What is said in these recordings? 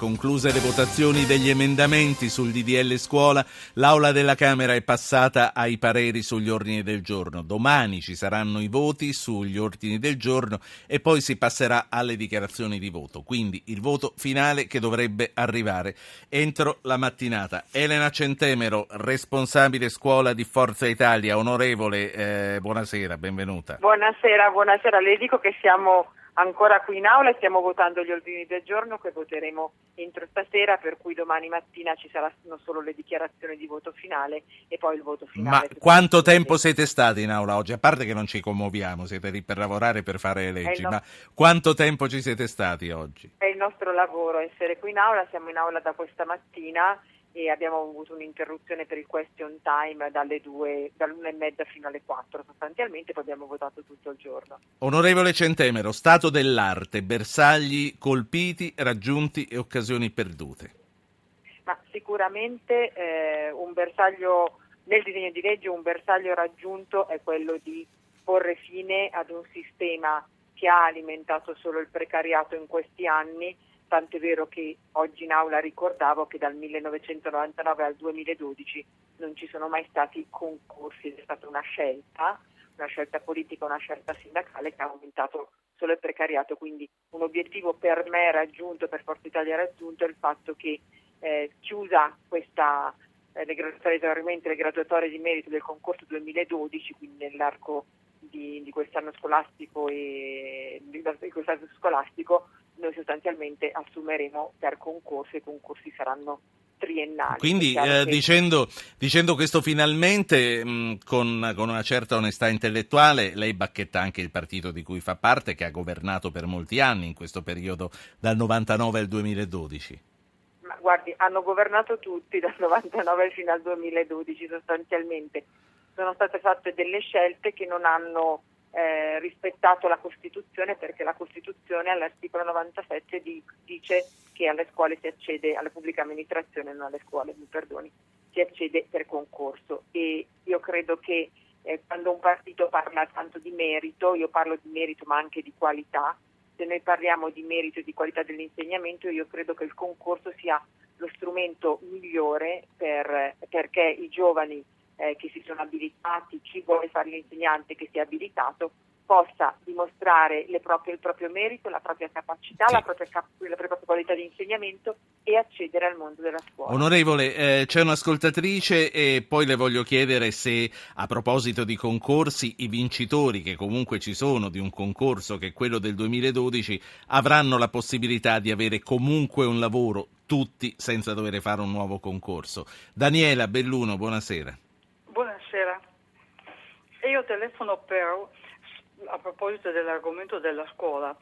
Concluse le votazioni degli emendamenti sul DDL scuola, l'Aula della Camera è passata ai pareri sugli ordini del giorno. Domani ci saranno i voti sugli ordini del giorno e poi si passerà alle dichiarazioni di voto. Quindi il voto finale che dovrebbe arrivare entro la mattinata. Elena Centemero, responsabile scuola di Forza Italia, onorevole, eh, buonasera, benvenuta. Buonasera, buonasera. Le dico che siamo ancora qui in aula e stiamo votando gli ordini del giorno che voteremo entro stasera, per cui domani mattina ci saranno solo le dichiarazioni di voto finale e poi il voto finale. Ma quanto tempo siete stati in aula oggi? A parte che non ci commuoviamo, siete lì per lavorare, per fare le leggi, no... ma quanto tempo ci siete stati oggi? È il nostro lavoro essere qui in aula, siamo in aula da questa mattina e abbiamo avuto un'interruzione per il question time dalle due, dall'una e mezza fino alle quattro sostanzialmente, poi abbiamo votato tutto il giorno. Onorevole Centemero, stato dell'arte, bersagli colpiti, raggiunti e occasioni perdute. Ma sicuramente eh, un bersaglio, nel disegno di legge un bersaglio raggiunto è quello di porre fine ad un sistema che ha alimentato solo il precariato in questi anni tant'è vero che oggi in aula ricordavo che dal 1999 al 2012 non ci sono mai stati concorsi, è stata una scelta, una scelta politica, una scelta sindacale che ha aumentato solo il precariato, quindi un obiettivo per me raggiunto, per Forza Italia raggiunto è il fatto che eh, chiusa questa eh, le graduatorie, le graduatorie di merito del concorso 2012, quindi nell'arco di, di quest'anno scolastico e di, di quest'anno scolastico noi sostanzialmente assumeremo per concorso e i concorsi saranno triennali. Quindi eh, che... dicendo, dicendo, questo finalmente mh, con, con, una certa onestà intellettuale, lei bacchetta anche il partito di cui fa parte, che ha governato per molti anni in questo periodo dal 99 al 2012. Ma guardi, hanno governato tutti dal 99 fino al 2012 sostanzialmente. Sono state fatte delle scelte che non hanno eh, rispettato la Costituzione perché la Costituzione all'articolo 97 di, dice che alle scuole si accede, alla pubblica amministrazione, non alle scuole, mi perdoni, si accede per concorso. E io credo che eh, quando un partito parla tanto di merito, io parlo di merito ma anche di qualità, se noi parliamo di merito e di qualità dell'insegnamento io credo che il concorso sia lo strumento migliore per, perché i giovani eh, che si sono abilitati, chi vuole fare l'insegnante che sia abilitato, possa dimostrare proprie, il proprio merito, la propria capacità, sì. la, propria, la, propria, qualità di insegnamento e accedere al mondo della scuola. Onorevole, eh, c'è un'ascoltatrice e poi le voglio chiedere se a proposito di concorsi i vincitori che comunque ci sono di un concorso che è quello del 2012 avranno la possibilità di avere comunque un lavoro tutti senza dover fare un nuovo concorso. Daniela Belluno, buonasera. Io telefono per, a proposito dell'argomento della scuola,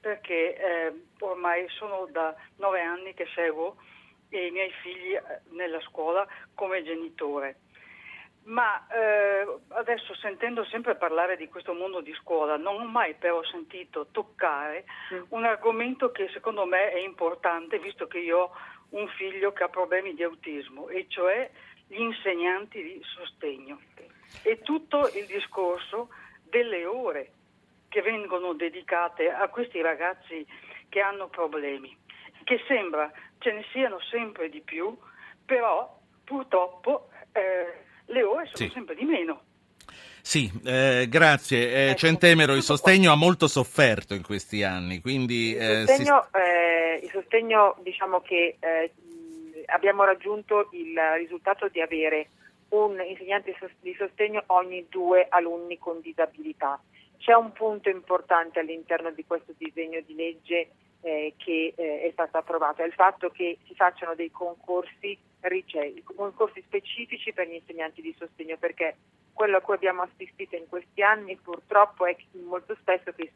perché eh, ormai sono da nove anni che seguo i miei figli eh, nella scuola come genitore. Ma eh, adesso sentendo sempre parlare di questo mondo di scuola, non ho mai però sentito toccare mm. un argomento che secondo me è importante, visto che io ho un figlio che ha problemi di autismo, e cioè gli insegnanti di sostegno e tutto il discorso delle ore che vengono dedicate a questi ragazzi che hanno problemi, che sembra ce ne siano sempre di più, però purtroppo eh, le ore sono sì. sempre di meno. Sì, eh, grazie. Eh, ecco, Centemero, il sostegno ha molto sofferto in questi anni, quindi... Il eh, sostegno, si... Eh, il sostegno diciamo che eh, abbiamo raggiunto il risultato di avere un insegnante di sostegno ogni due alunni con disabilità. C'è un punto importante all'interno di questo disegno di legge eh, che eh, è stato approvato, è il fatto che si facciano dei concorsi, concorsi specifici per gli insegnanti di sostegno, perché quello a cui abbiamo assistito in questi anni purtroppo è molto spesso che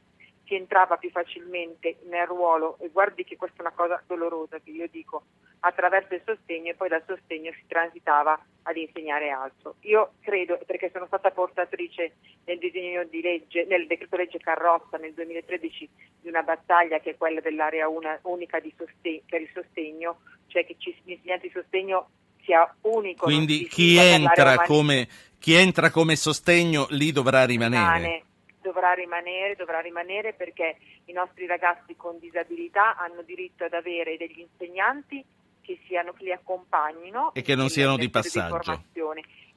si entrava più facilmente nel ruolo e guardi che questa è una cosa dolorosa che io dico attraverso il sostegno e poi dal sostegno si transitava ad insegnare altro. Io credo, perché sono stata portatrice nel disegno di legge, nel decreto legge Carrozza nel 2013 di una battaglia che è quella dell'area una, unica sostegno, per il sostegno, cioè che ci, l'insegnante di sostegno sia unico. Quindi chi entra, come, chi entra, come, sostegno lì dovrà rimanere. Rimane dovrà rimanere, dovrà rimanere perché i nostri ragazzi con disabilità hanno diritto ad avere degli insegnanti che, siano, che li accompagnino e che non siano di passaggio. Di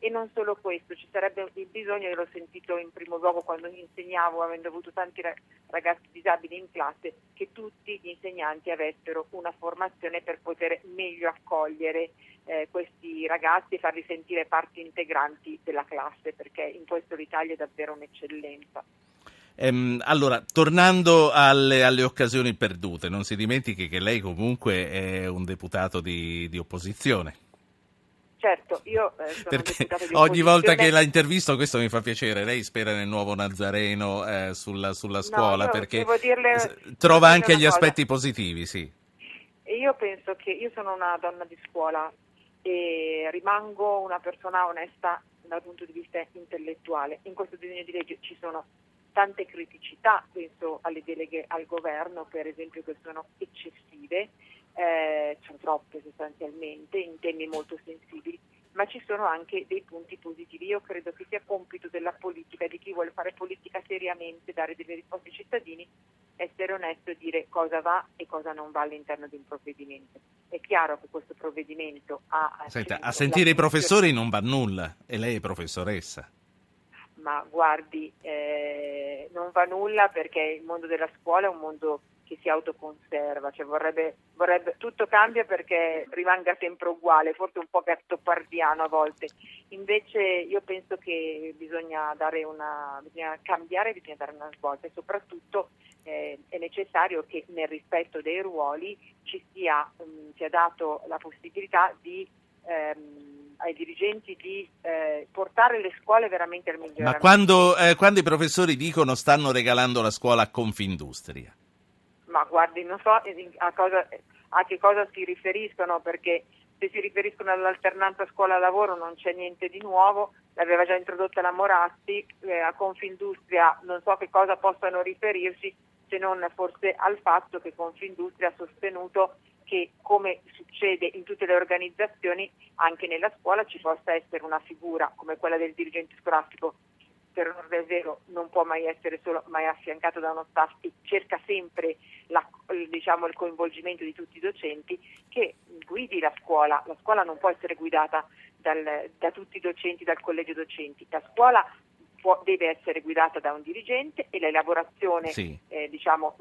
e non solo questo, ci sarebbe il bisogno, io l'ho sentito in primo luogo quando insegnavo, avendo avuto tanti ragazzi disabili in classe, che tutti gli insegnanti avessero una formazione per poter meglio accogliere eh, questi ragazzi e farli sentire parti integranti della classe, perché in questo l'Italia è davvero un'eccellenza. Ehm, allora, tornando alle, alle, occasioni perdute, non si dimentichi che lei comunque è un deputato di, di opposizione. Certo, io eh, Perché ogni volta che la intervisto, questo mi fa piacere, lei spera nel nuovo Nazareno eh, sulla, sulla, scuola, no, perché dirle, trova anche gli cosa. aspetti positivi, sì. Io penso che io sono una donna di scuola e rimango una persona onesta dal punto di vista intellettuale. In questo disegno di legge ci sono tante criticità, penso alle deleghe al governo per esempio che sono eccessive, eh, sono troppe sostanzialmente in temi molto sensibili, ma ci sono anche dei punti positivi. Io credo che sia compito della politica, di chi vuole fare politica seriamente, dare delle risposte ai cittadini, essere onesto e dire cosa va e cosa non va all'interno di un provvedimento. È chiaro che questo provvedimento ha... Senta, a sentire i professori non va nulla e lei è professoressa ma guardi, eh, non va nulla perché il mondo della scuola è un mondo che si autoconserva, cioè vorrebbe, vorrebbe, tutto cambia perché rimanga sempre uguale, forse un po' gattopardiano a volte. Invece io penso che bisogna, una, bisogna cambiare, bisogna dare una svolta e soprattutto eh, è necessario che nel rispetto dei ruoli ci sia, um, sia dato la possibilità di ehm, ai dirigenti di eh, portare le scuole veramente al miglioramento. Ma quando, eh, quando, i professori dicono stanno regalando la scuola a Confindustria? Guardi, non so a, cosa, a che cosa si riferiscono, perché se si riferiscono all'alternanza scuola-lavoro non c'è niente di nuovo, l'aveva già introdotta la Moratti, eh, a Confindustria non so che cosa possano riferirsi se non forse al fatto che Confindustria ha sostenuto che come succede in tutte le organizzazioni, anche nella scuola ci possa essere una figura come quella del dirigente scolastico per onore del vero non può mai essere solo mai affiancato da uno staff e cerca sempre la, diciamo, il coinvolgimento di tutti i docenti che guidi la scuola. La scuola non può essere guidata dal, da tutti i docenti, dal collegio docenti. La scuola può, deve essere guidata da un dirigente e l'elaborazione, sì. eh, diciamo,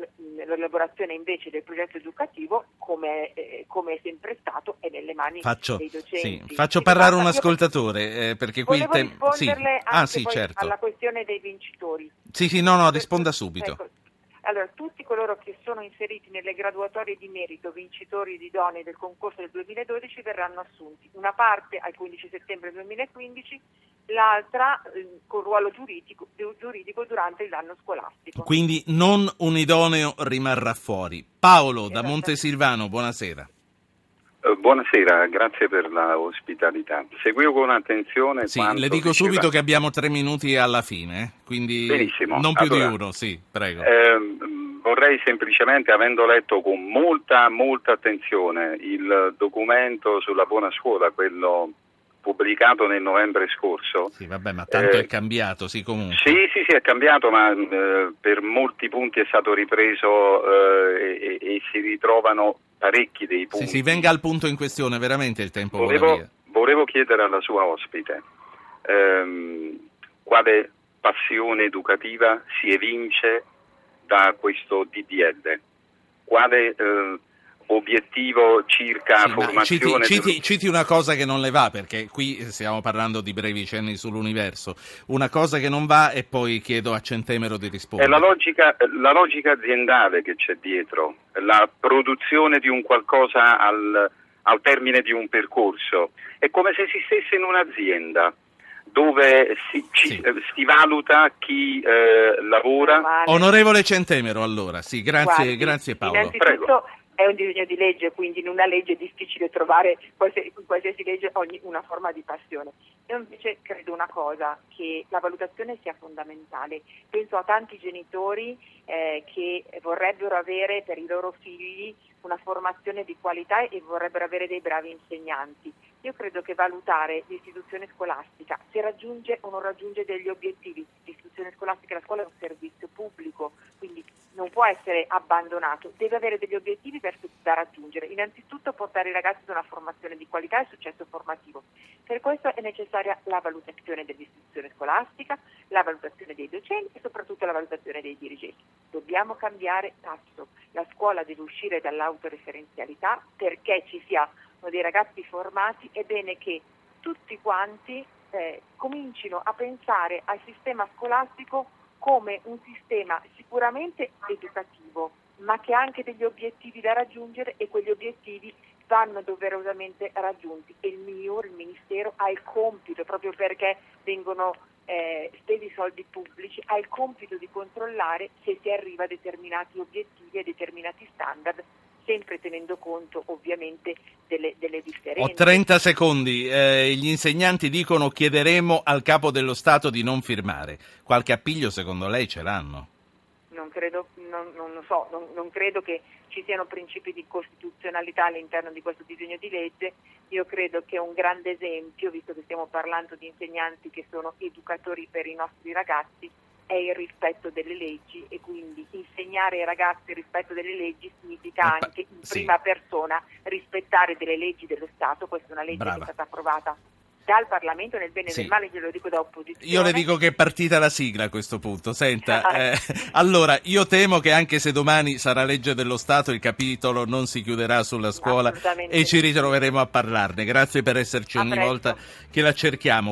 l'elaborazione invece del progetto educativo, come, eh, come, è sempre stato, è nelle mani faccio, dei docenti. Sì, faccio parlare un ascoltatore, eh, perché qui... Te... risponderle sì. ah, sì, certo. alla questione dei vincitori. Sì, sì, no, no, risponda subito. Ecco, allora, tutti coloro che sono inseriti nelle graduatorie di merito vincitori di idonei del concorso del 2012 verranno assunti. Una parte al 15 settembre 2015, l'altra eh, con ruolo giuridico, giuridico, durante l'anno scolastico. Quindi non un idoneo rimarrà fuori. Paolo da Montesilvano, buonasera. Uh, buonasera, grazie per la ospitalità. Seguivo con attenzione. Sì, le dico diceva... subito che abbiamo tre minuti alla fine, eh? quindi Benissimo. non più allora, di uno, sì, prego. Eh, vorrei semplicemente, avendo letto con molta, molta attenzione il documento sulla buona scuola, quello pubblicato nel novembre scorso. Sì, vabbè, ma tanto eh, è cambiato, sì, comunque. Sì, sì, sì, è cambiato, ma eh, per molti punti è stato ripreso eh, e, e, si ritrovano parecchi dei punti. Sì, sì, venga al punto in questione, veramente il tempo volevo, volevo chiedere alla sua ospite ehm, quale passione educativa si evince da questo DDL, quale eh, obiettivo circa sì, formazione. Citi, citi, citi, una cosa che non le va, perché qui stiamo parlando di brevi cenni sull'universo. Una cosa che non va e poi chiedo a Centemero di rispondere. È la logica, la logica aziendale che c'è dietro, la produzione di un qualcosa al, al termine di un percorso. È come se si stesse in un'azienda dove si, ci, sì. Eh, si, valuta chi eh, lavora. Onorevole Centemero, allora, sì, grazie, Guardi, grazie Paolo. Innanzitutto Prego. È un disegno di legge, quindi in una legge è difficile trovare in qualsiasi legge ogni, una forma di passione. Io invece credo una cosa, che la valutazione sia fondamentale. Penso a tanti genitori eh, che vorrebbero avere per i loro figli una formazione di qualità e vorrebbero avere dei bravi insegnanti. Io credo che valutare l'istituzione scolastica, se raggiunge o non raggiunge degli obiettivi, l'istituzione scolastica, la scuola è un servizio pubblico, quindi non può essere abbandonato, deve avere degli obiettivi da raggiungere. Innanzitutto portare i ragazzi ad una formazione di qualità e successo formativo. Per questo è necessaria la valutazione dell'istituzione scolastica, la valutazione dei docenti e soprattutto la valutazione dei dirigenti. Dobbiamo cambiare tasso. La scuola deve uscire dall'autoreferenzialità perché ci siano dei ragazzi formati. È bene che tutti quanti eh, comincino a pensare al sistema scolastico come un sistema sicuramente educativo, ma che ha anche degli obiettivi da raggiungere e quegli obiettivi vanno doverosamente raggiunti e il MIUR, il Ministero, ha il compito, proprio perché vengono eh, spesi soldi pubblici, ha il compito di controllare se si arriva a determinati obiettivi e determinati standard sempre tenendo conto ovviamente delle, delle differenze. Ho 30 secondi, eh, gli insegnanti dicono chiederemo al capo dello Stato di non firmare. Qualche appiglio secondo lei ce l'hanno? Non credo, non, non lo so, non, non credo che ci siano principi di costituzionalità all'interno di questo disegno di legge. Io credo che un grande esempio, visto che stiamo parlando di insegnanti che sono educatori per i nostri ragazzi, è il rispetto delle leggi e quindi insegnare ai ragazzi il rispetto delle leggi significa anche in prima sì. persona rispettare delle leggi dello Stato. Questa è una legge Brava. che è stata approvata dal Parlamento nel bene e sì. nel male, glielo dico da opposizione. Io le dico che è partita la sigla a questo punto. Senta, eh, allora io temo che anche se domani sarà legge dello Stato il capitolo non si chiuderà sulla scuola e ci ritroveremo a parlarne. Grazie per esserci ogni volta che la cerchiamo.